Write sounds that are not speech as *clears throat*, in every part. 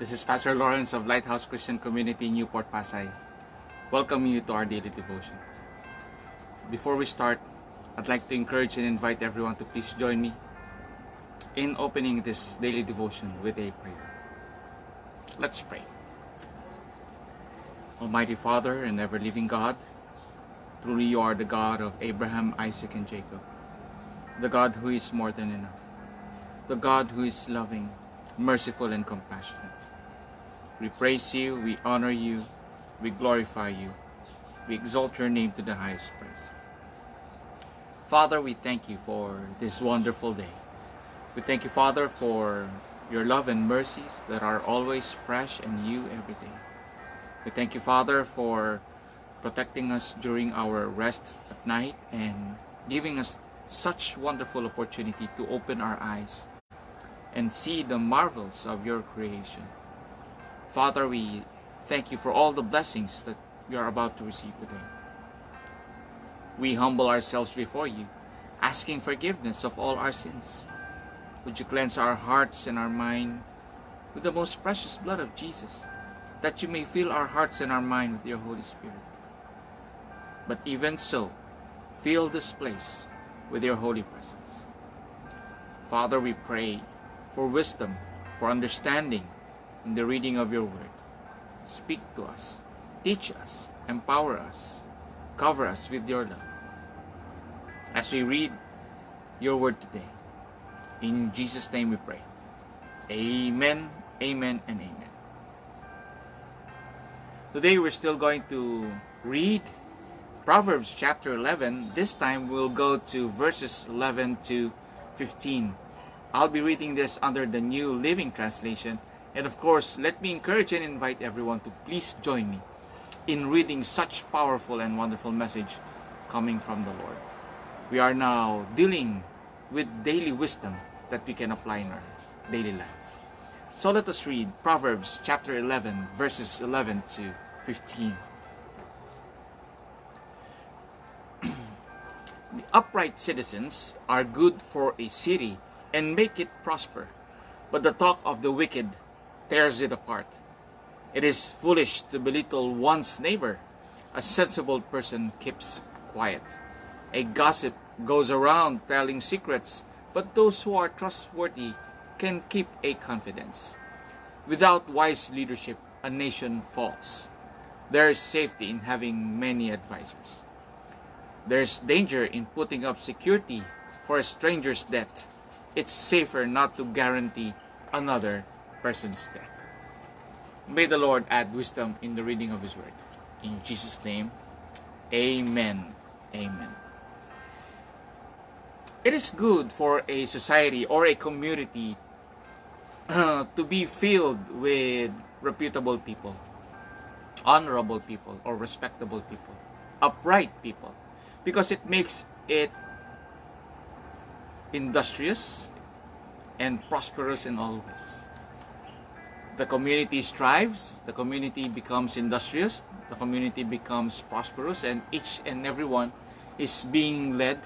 This is Pastor Lawrence of Lighthouse Christian Community, Newport, Pasay. Welcoming you to our daily devotion. Before we start, I'd like to encourage and invite everyone to please join me in opening this daily devotion with a prayer. Let's pray. Almighty Father and ever living God, truly you are the God of Abraham, Isaac, and Jacob, the God who is more than enough, the God who is loving, merciful, and compassionate. We praise you, we honor you, we glorify you, we exalt your name to the highest praise. Father, we thank you for this wonderful day. We thank you, Father, for your love and mercies that are always fresh and new every day. We thank you, Father, for protecting us during our rest at night and giving us such wonderful opportunity to open our eyes and see the marvels of your creation. Father, we thank you for all the blessings that we are about to receive today. We humble ourselves before you, asking forgiveness of all our sins. Would you cleanse our hearts and our mind with the most precious blood of Jesus, that you may fill our hearts and our mind with your Holy Spirit. But even so, fill this place with your holy presence. Father, we pray for wisdom, for understanding in the reading of your word. Speak to us, teach us, empower us, cover us with your love. As we read your word today, in Jesus' name we pray. Amen, amen, and amen. Today we're still going to read Proverbs chapter 11. This time we'll go to verses 11 to 15. I'll be reading this under the New Living Translation. And of course, let me encourage and invite everyone to please join me in reading such powerful and wonderful message coming from the Lord. We are now dealing with daily wisdom that we can apply in our daily lives. So let us read Proverbs chapter 11, verses 11 to 15. *clears throat* the upright citizens are good for a city and make it prosper, but the talk of the wicked tears it apart. It is foolish to belittle one's neighbor. A sensible person keeps quiet. A gossip goes around telling secrets, but those who are trustworthy can keep a confidence. Without wise leadership, a nation falls. There is safety in having many advisors. There is danger in putting up security for a stranger's debt. It's safer not to guarantee another person's death. May the Lord add wisdom in the reading of His Word. In Jesus' name, Amen. Amen. It is good for a society or a community uh, to be filled with reputable people, honorable people, or respectable people, upright people, because it makes it industrious and prosperous in all ways. The community strives, the community becomes industrious, the community becomes prosperous, and each and everyone is being led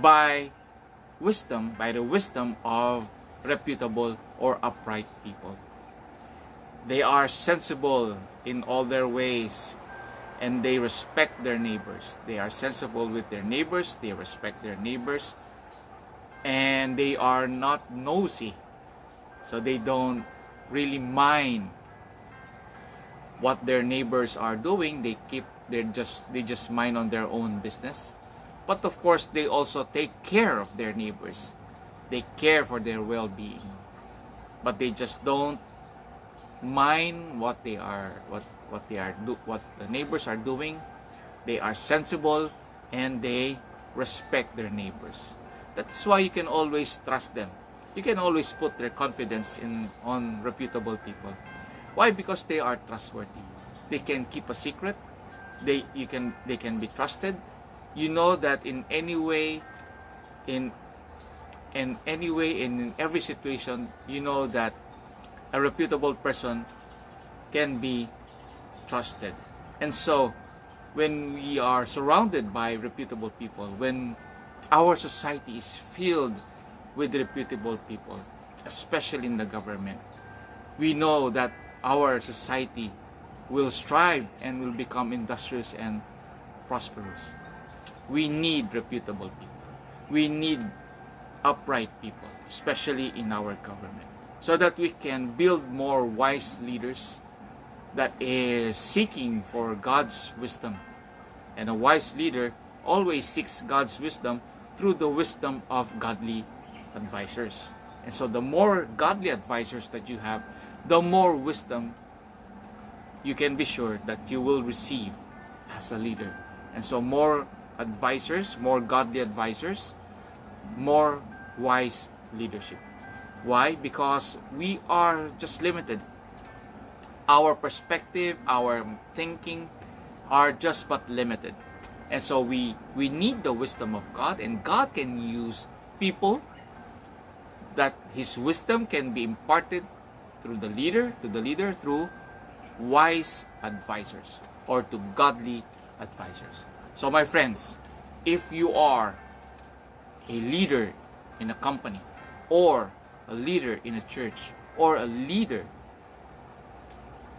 by wisdom, by the wisdom of reputable or upright people. They are sensible in all their ways and they respect their neighbors. They are sensible with their neighbors, they respect their neighbors, and they are not nosy. So they don't really mind what their neighbors are doing. They keep they just they just mind on their own business. But of course, they also take care of their neighbors. They care for their well-being. But they just don't mind what they are what what they are do what the neighbors are doing. They are sensible and they respect their neighbors. That's why you can always trust them. You can always put their confidence in on reputable people. Why? Because they are trustworthy. They can keep a secret. They you can they can be trusted you know that in any way in in any way in every situation you know that a reputable person can be trusted and so when we are surrounded by reputable people when our society is filled with reputable people especially in the government. We know that our society will strive and will become industrious and prosperous. We need reputable people. We need upright people, especially in our government, so that we can build more wise leaders that is seeking for God's wisdom. And a wise leader always seeks God's wisdom through the wisdom of godly advisors. And so the more godly advisors that you have, the more wisdom you can be sure that you will receive as a leader. And so more advisors, more godly advisors, more wise leadership. Why? Because we are just limited. Our perspective, our thinking are just but limited. And so we we need the wisdom of God and God can use people that his wisdom can be imparted through the leader to the leader through wise advisors or to godly advisors. So my friends, if you are a leader in a company or a leader in a church or a leader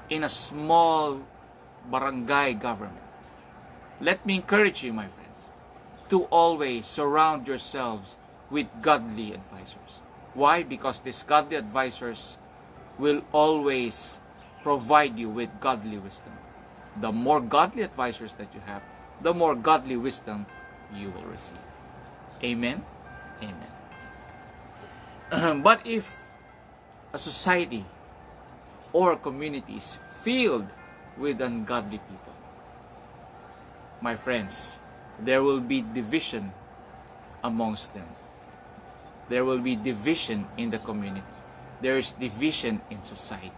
in a small barangay government. Let me encourage you, my friends, to always surround yourselves with godly advisors. Why? Because these godly advisors will always provide you with godly wisdom. The more godly advisors that you have, the more godly wisdom you will receive. Amen. Amen. *clears throat* but if a society or community is filled with ungodly people, my friends, there will be division amongst them. There will be division in the community. There is division in society.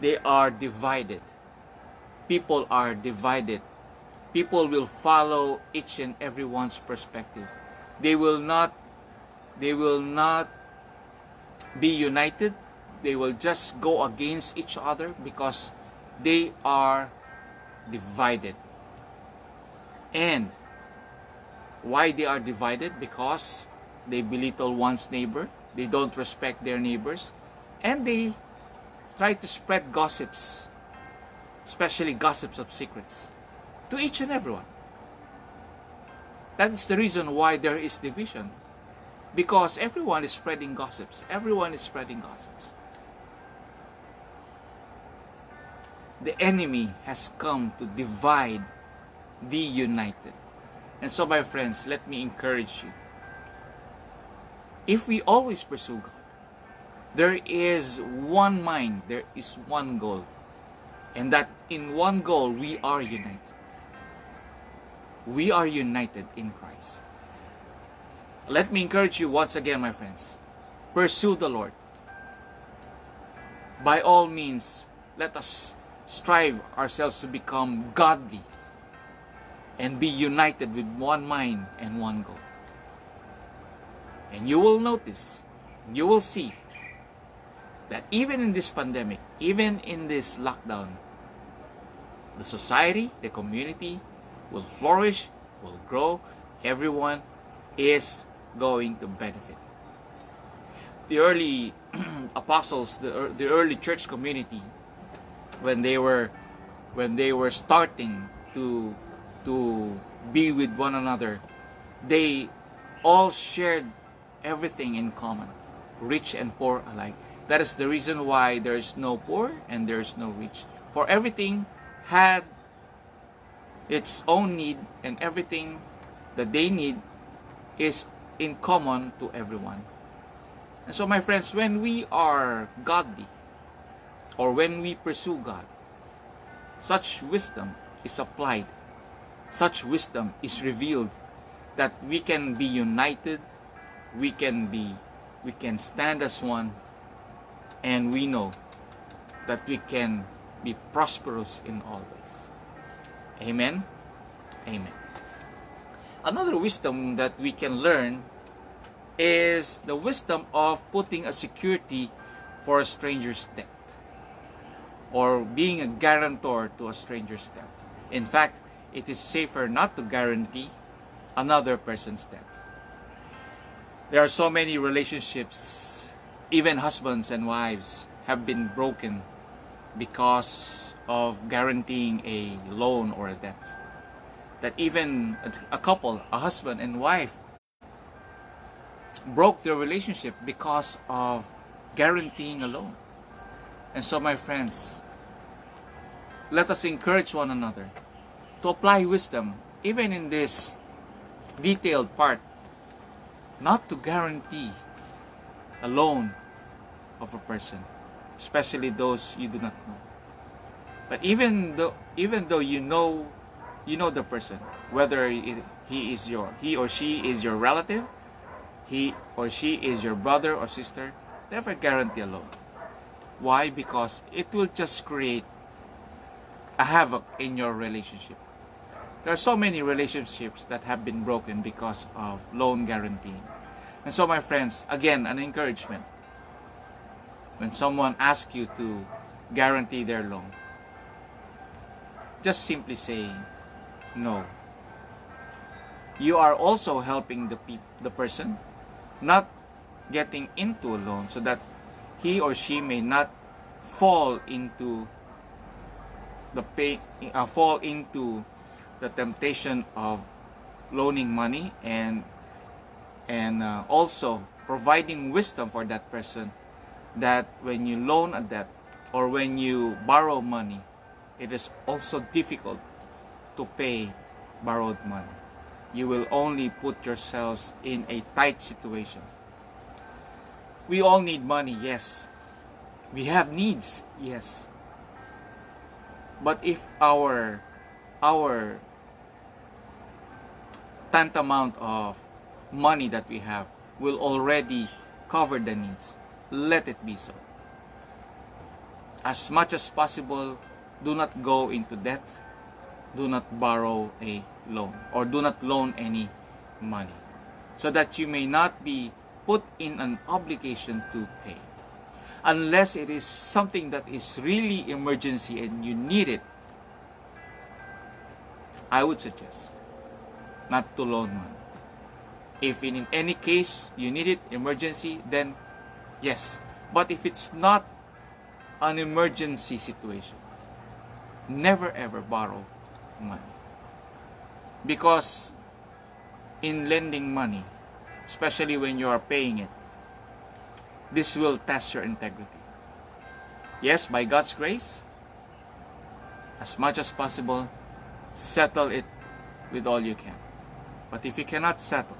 They are divided. People are divided. People will follow each and everyone's perspective. They will not they will not be united. They will just go against each other because they are divided. And why they are divided? Because they belittle one's neighbor, they don't respect their neighbors, and they try to spread gossips, especially gossips of secrets, to each and everyone. That is the reason why there is division because everyone is spreading gossips. Everyone is spreading gossips. The enemy has come to divide the united. And so, my friends, let me encourage you. If we always pursue God, there is one mind, there is one goal. And that in one goal, we are united. We are united in Christ. Let me encourage you once again, my friends. Pursue the Lord. By all means, let us strive ourselves to become godly and be united with one mind and one goal. And you will notice, you will see that even in this pandemic, even in this lockdown, the society, the community will flourish, will grow. Everyone is going to benefit. The early *clears throat* apostles, the, the early church community, when they were when they were starting to to be with one another, they all shared everything in common, rich and poor alike. That is the reason why there is no poor and there is no rich. For everything had its own need, and everything that they need is in common to everyone. And so, my friends, when we are godly or when we pursue God, such wisdom is applied, such wisdom is revealed that we can be united, we can be, we can stand as one, and we know that we can be prosperous in all ways. Amen. Amen. Another wisdom that we can learn is the wisdom of putting a security for a stranger's debt or being a guarantor to a stranger's debt. In fact, it is safer not to guarantee another person's debt. There are so many relationships even husbands and wives have been broken because of guaranteeing a loan or a debt. That even a couple, a husband and wife, broke their relationship because of guaranteeing a loan. And so, my friends, let us encourage one another to apply wisdom, even in this detailed part, not to guarantee a loan of a person, especially those you do not know. But even though even though you know you know the person, whether he is your he or she is your relative, he or she is your brother or sister, never guarantee a loan. Why? Because it will just create a havoc in your relationship. There are so many relationships that have been broken because of loan guarantee. And so, my friends, again, an encouragement. When someone asks you to guarantee their loan, just simply say no. You are also helping the pe- the person not getting into a loan so that he or she may not fall into the pay uh, fall into the temptation of loaning money and and uh, also providing wisdom for that person that when you loan a debt or when you borrow money it is also difficult to pay borrowed money. You will only put yourselves in a tight situation. We all need money yes. We have needs yes. But if our our tantamount of money that we have will already cover the needs, let it be so. As much as possible, do not go into debt, do not borrow a loan, or do not loan any money, so that you may not be put in an obligation to pay. Unless it is something that is really emergency and you need it, I would suggest not to loan money. If in any case you need it, emergency, then yes. But if it's not an emergency situation, never ever borrow money. Because in lending money, especially when you are paying it, this will test your integrity. Yes, by God's grace, as much as possible, settle it with all you can. But if you cannot settle,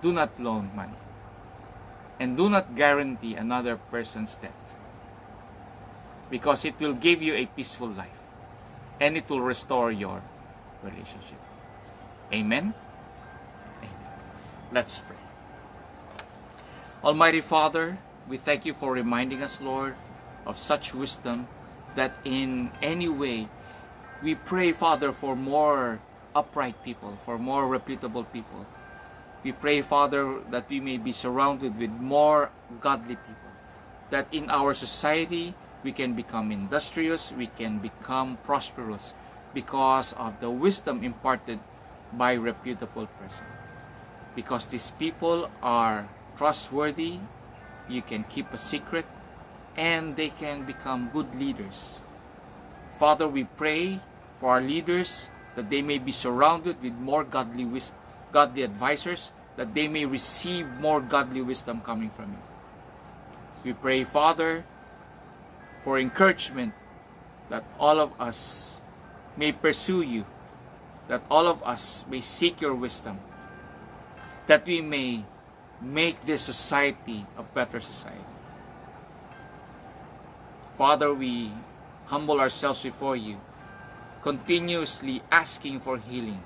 do not loan money. And do not guarantee another person's debt. Because it will give you a peaceful life. And it will restore your relationship. Amen? Amen. Let's pray. Almighty Father, we thank you for reminding us, Lord, of such wisdom that in any way we pray, Father, for more upright people, for more reputable people. We pray, Father, that we may be surrounded with more godly people. That in our society we can become industrious, we can become prosperous because of the wisdom imparted by reputable person. Because these people are trustworthy, you can keep a secret, and they can become good leaders. Father, we pray for our leaders that they may be surrounded with more godly godly advisors, that they may receive more godly wisdom coming from you. We pray, Father, for encouragement that all of us may pursue you, that all of us may seek your wisdom, that we may make this society a better society. Father, we humble ourselves before you, continuously asking for healing.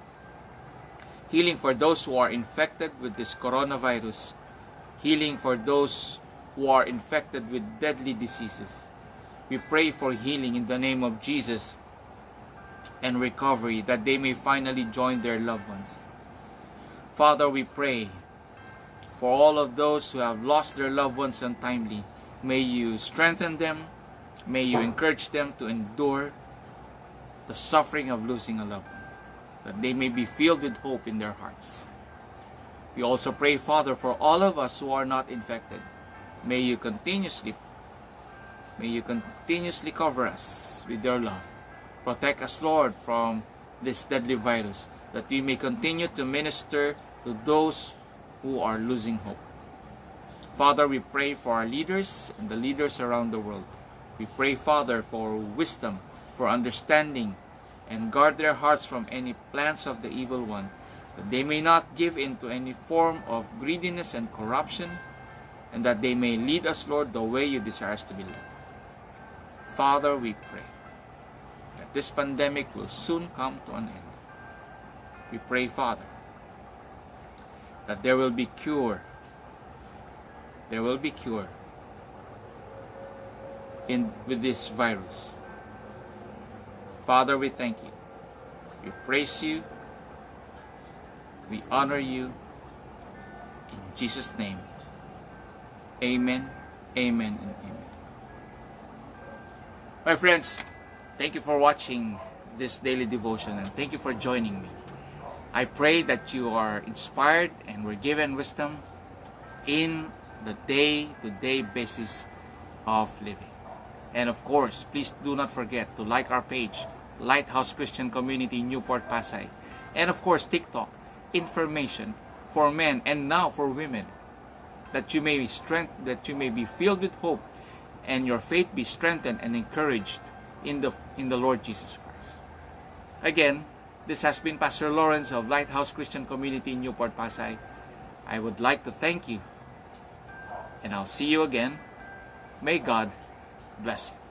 Healing for those who are infected with this coronavirus, healing for those who are infected with deadly diseases. We pray for healing in the name of Jesus and recovery that they may finally join their loved ones. Father, we pray for all of those who have lost their loved ones untimely, may you strengthen them, may you encourage them to endure the suffering of losing a loved one, that they may be filled with hope in their hearts. We also pray, Father, for all of us who are not infected, May you continuously may you continuously cover us with your love. Protect us, Lord, from this deadly virus, that we may continue to minister to those who are losing hope. Father, we pray for our leaders and the leaders around the world. We pray, Father, for wisdom, for understanding, and guard their hearts from any plans of the evil one, that they may not give in to any form of greediness and corruption, and that they may lead us, Lord, the way you desire us to be led. Father, we pray that this pandemic will soon come to an end. We pray, Father, that there will be cure. There will be cure in with this virus. Father, we thank you. We praise you. We honor you. In Jesus' name. Amen, amen, and amen. My friends, thank you for watching this daily devotion and thank you for joining me. I pray that you are inspired and were given wisdom in the day to day basis of living. And of course, please do not forget to like our page, Lighthouse Christian Community Newport Pasay. And of course, TikTok, information for men and now for women that you may be strength that you may be filled with hope and your faith be strengthened and encouraged in the in the Lord Jesus Christ. Again, this has been Pastor Lawrence of Lighthouse Christian Community Newport Pasay. I would like to thank you and I'll see you again. May God bless you.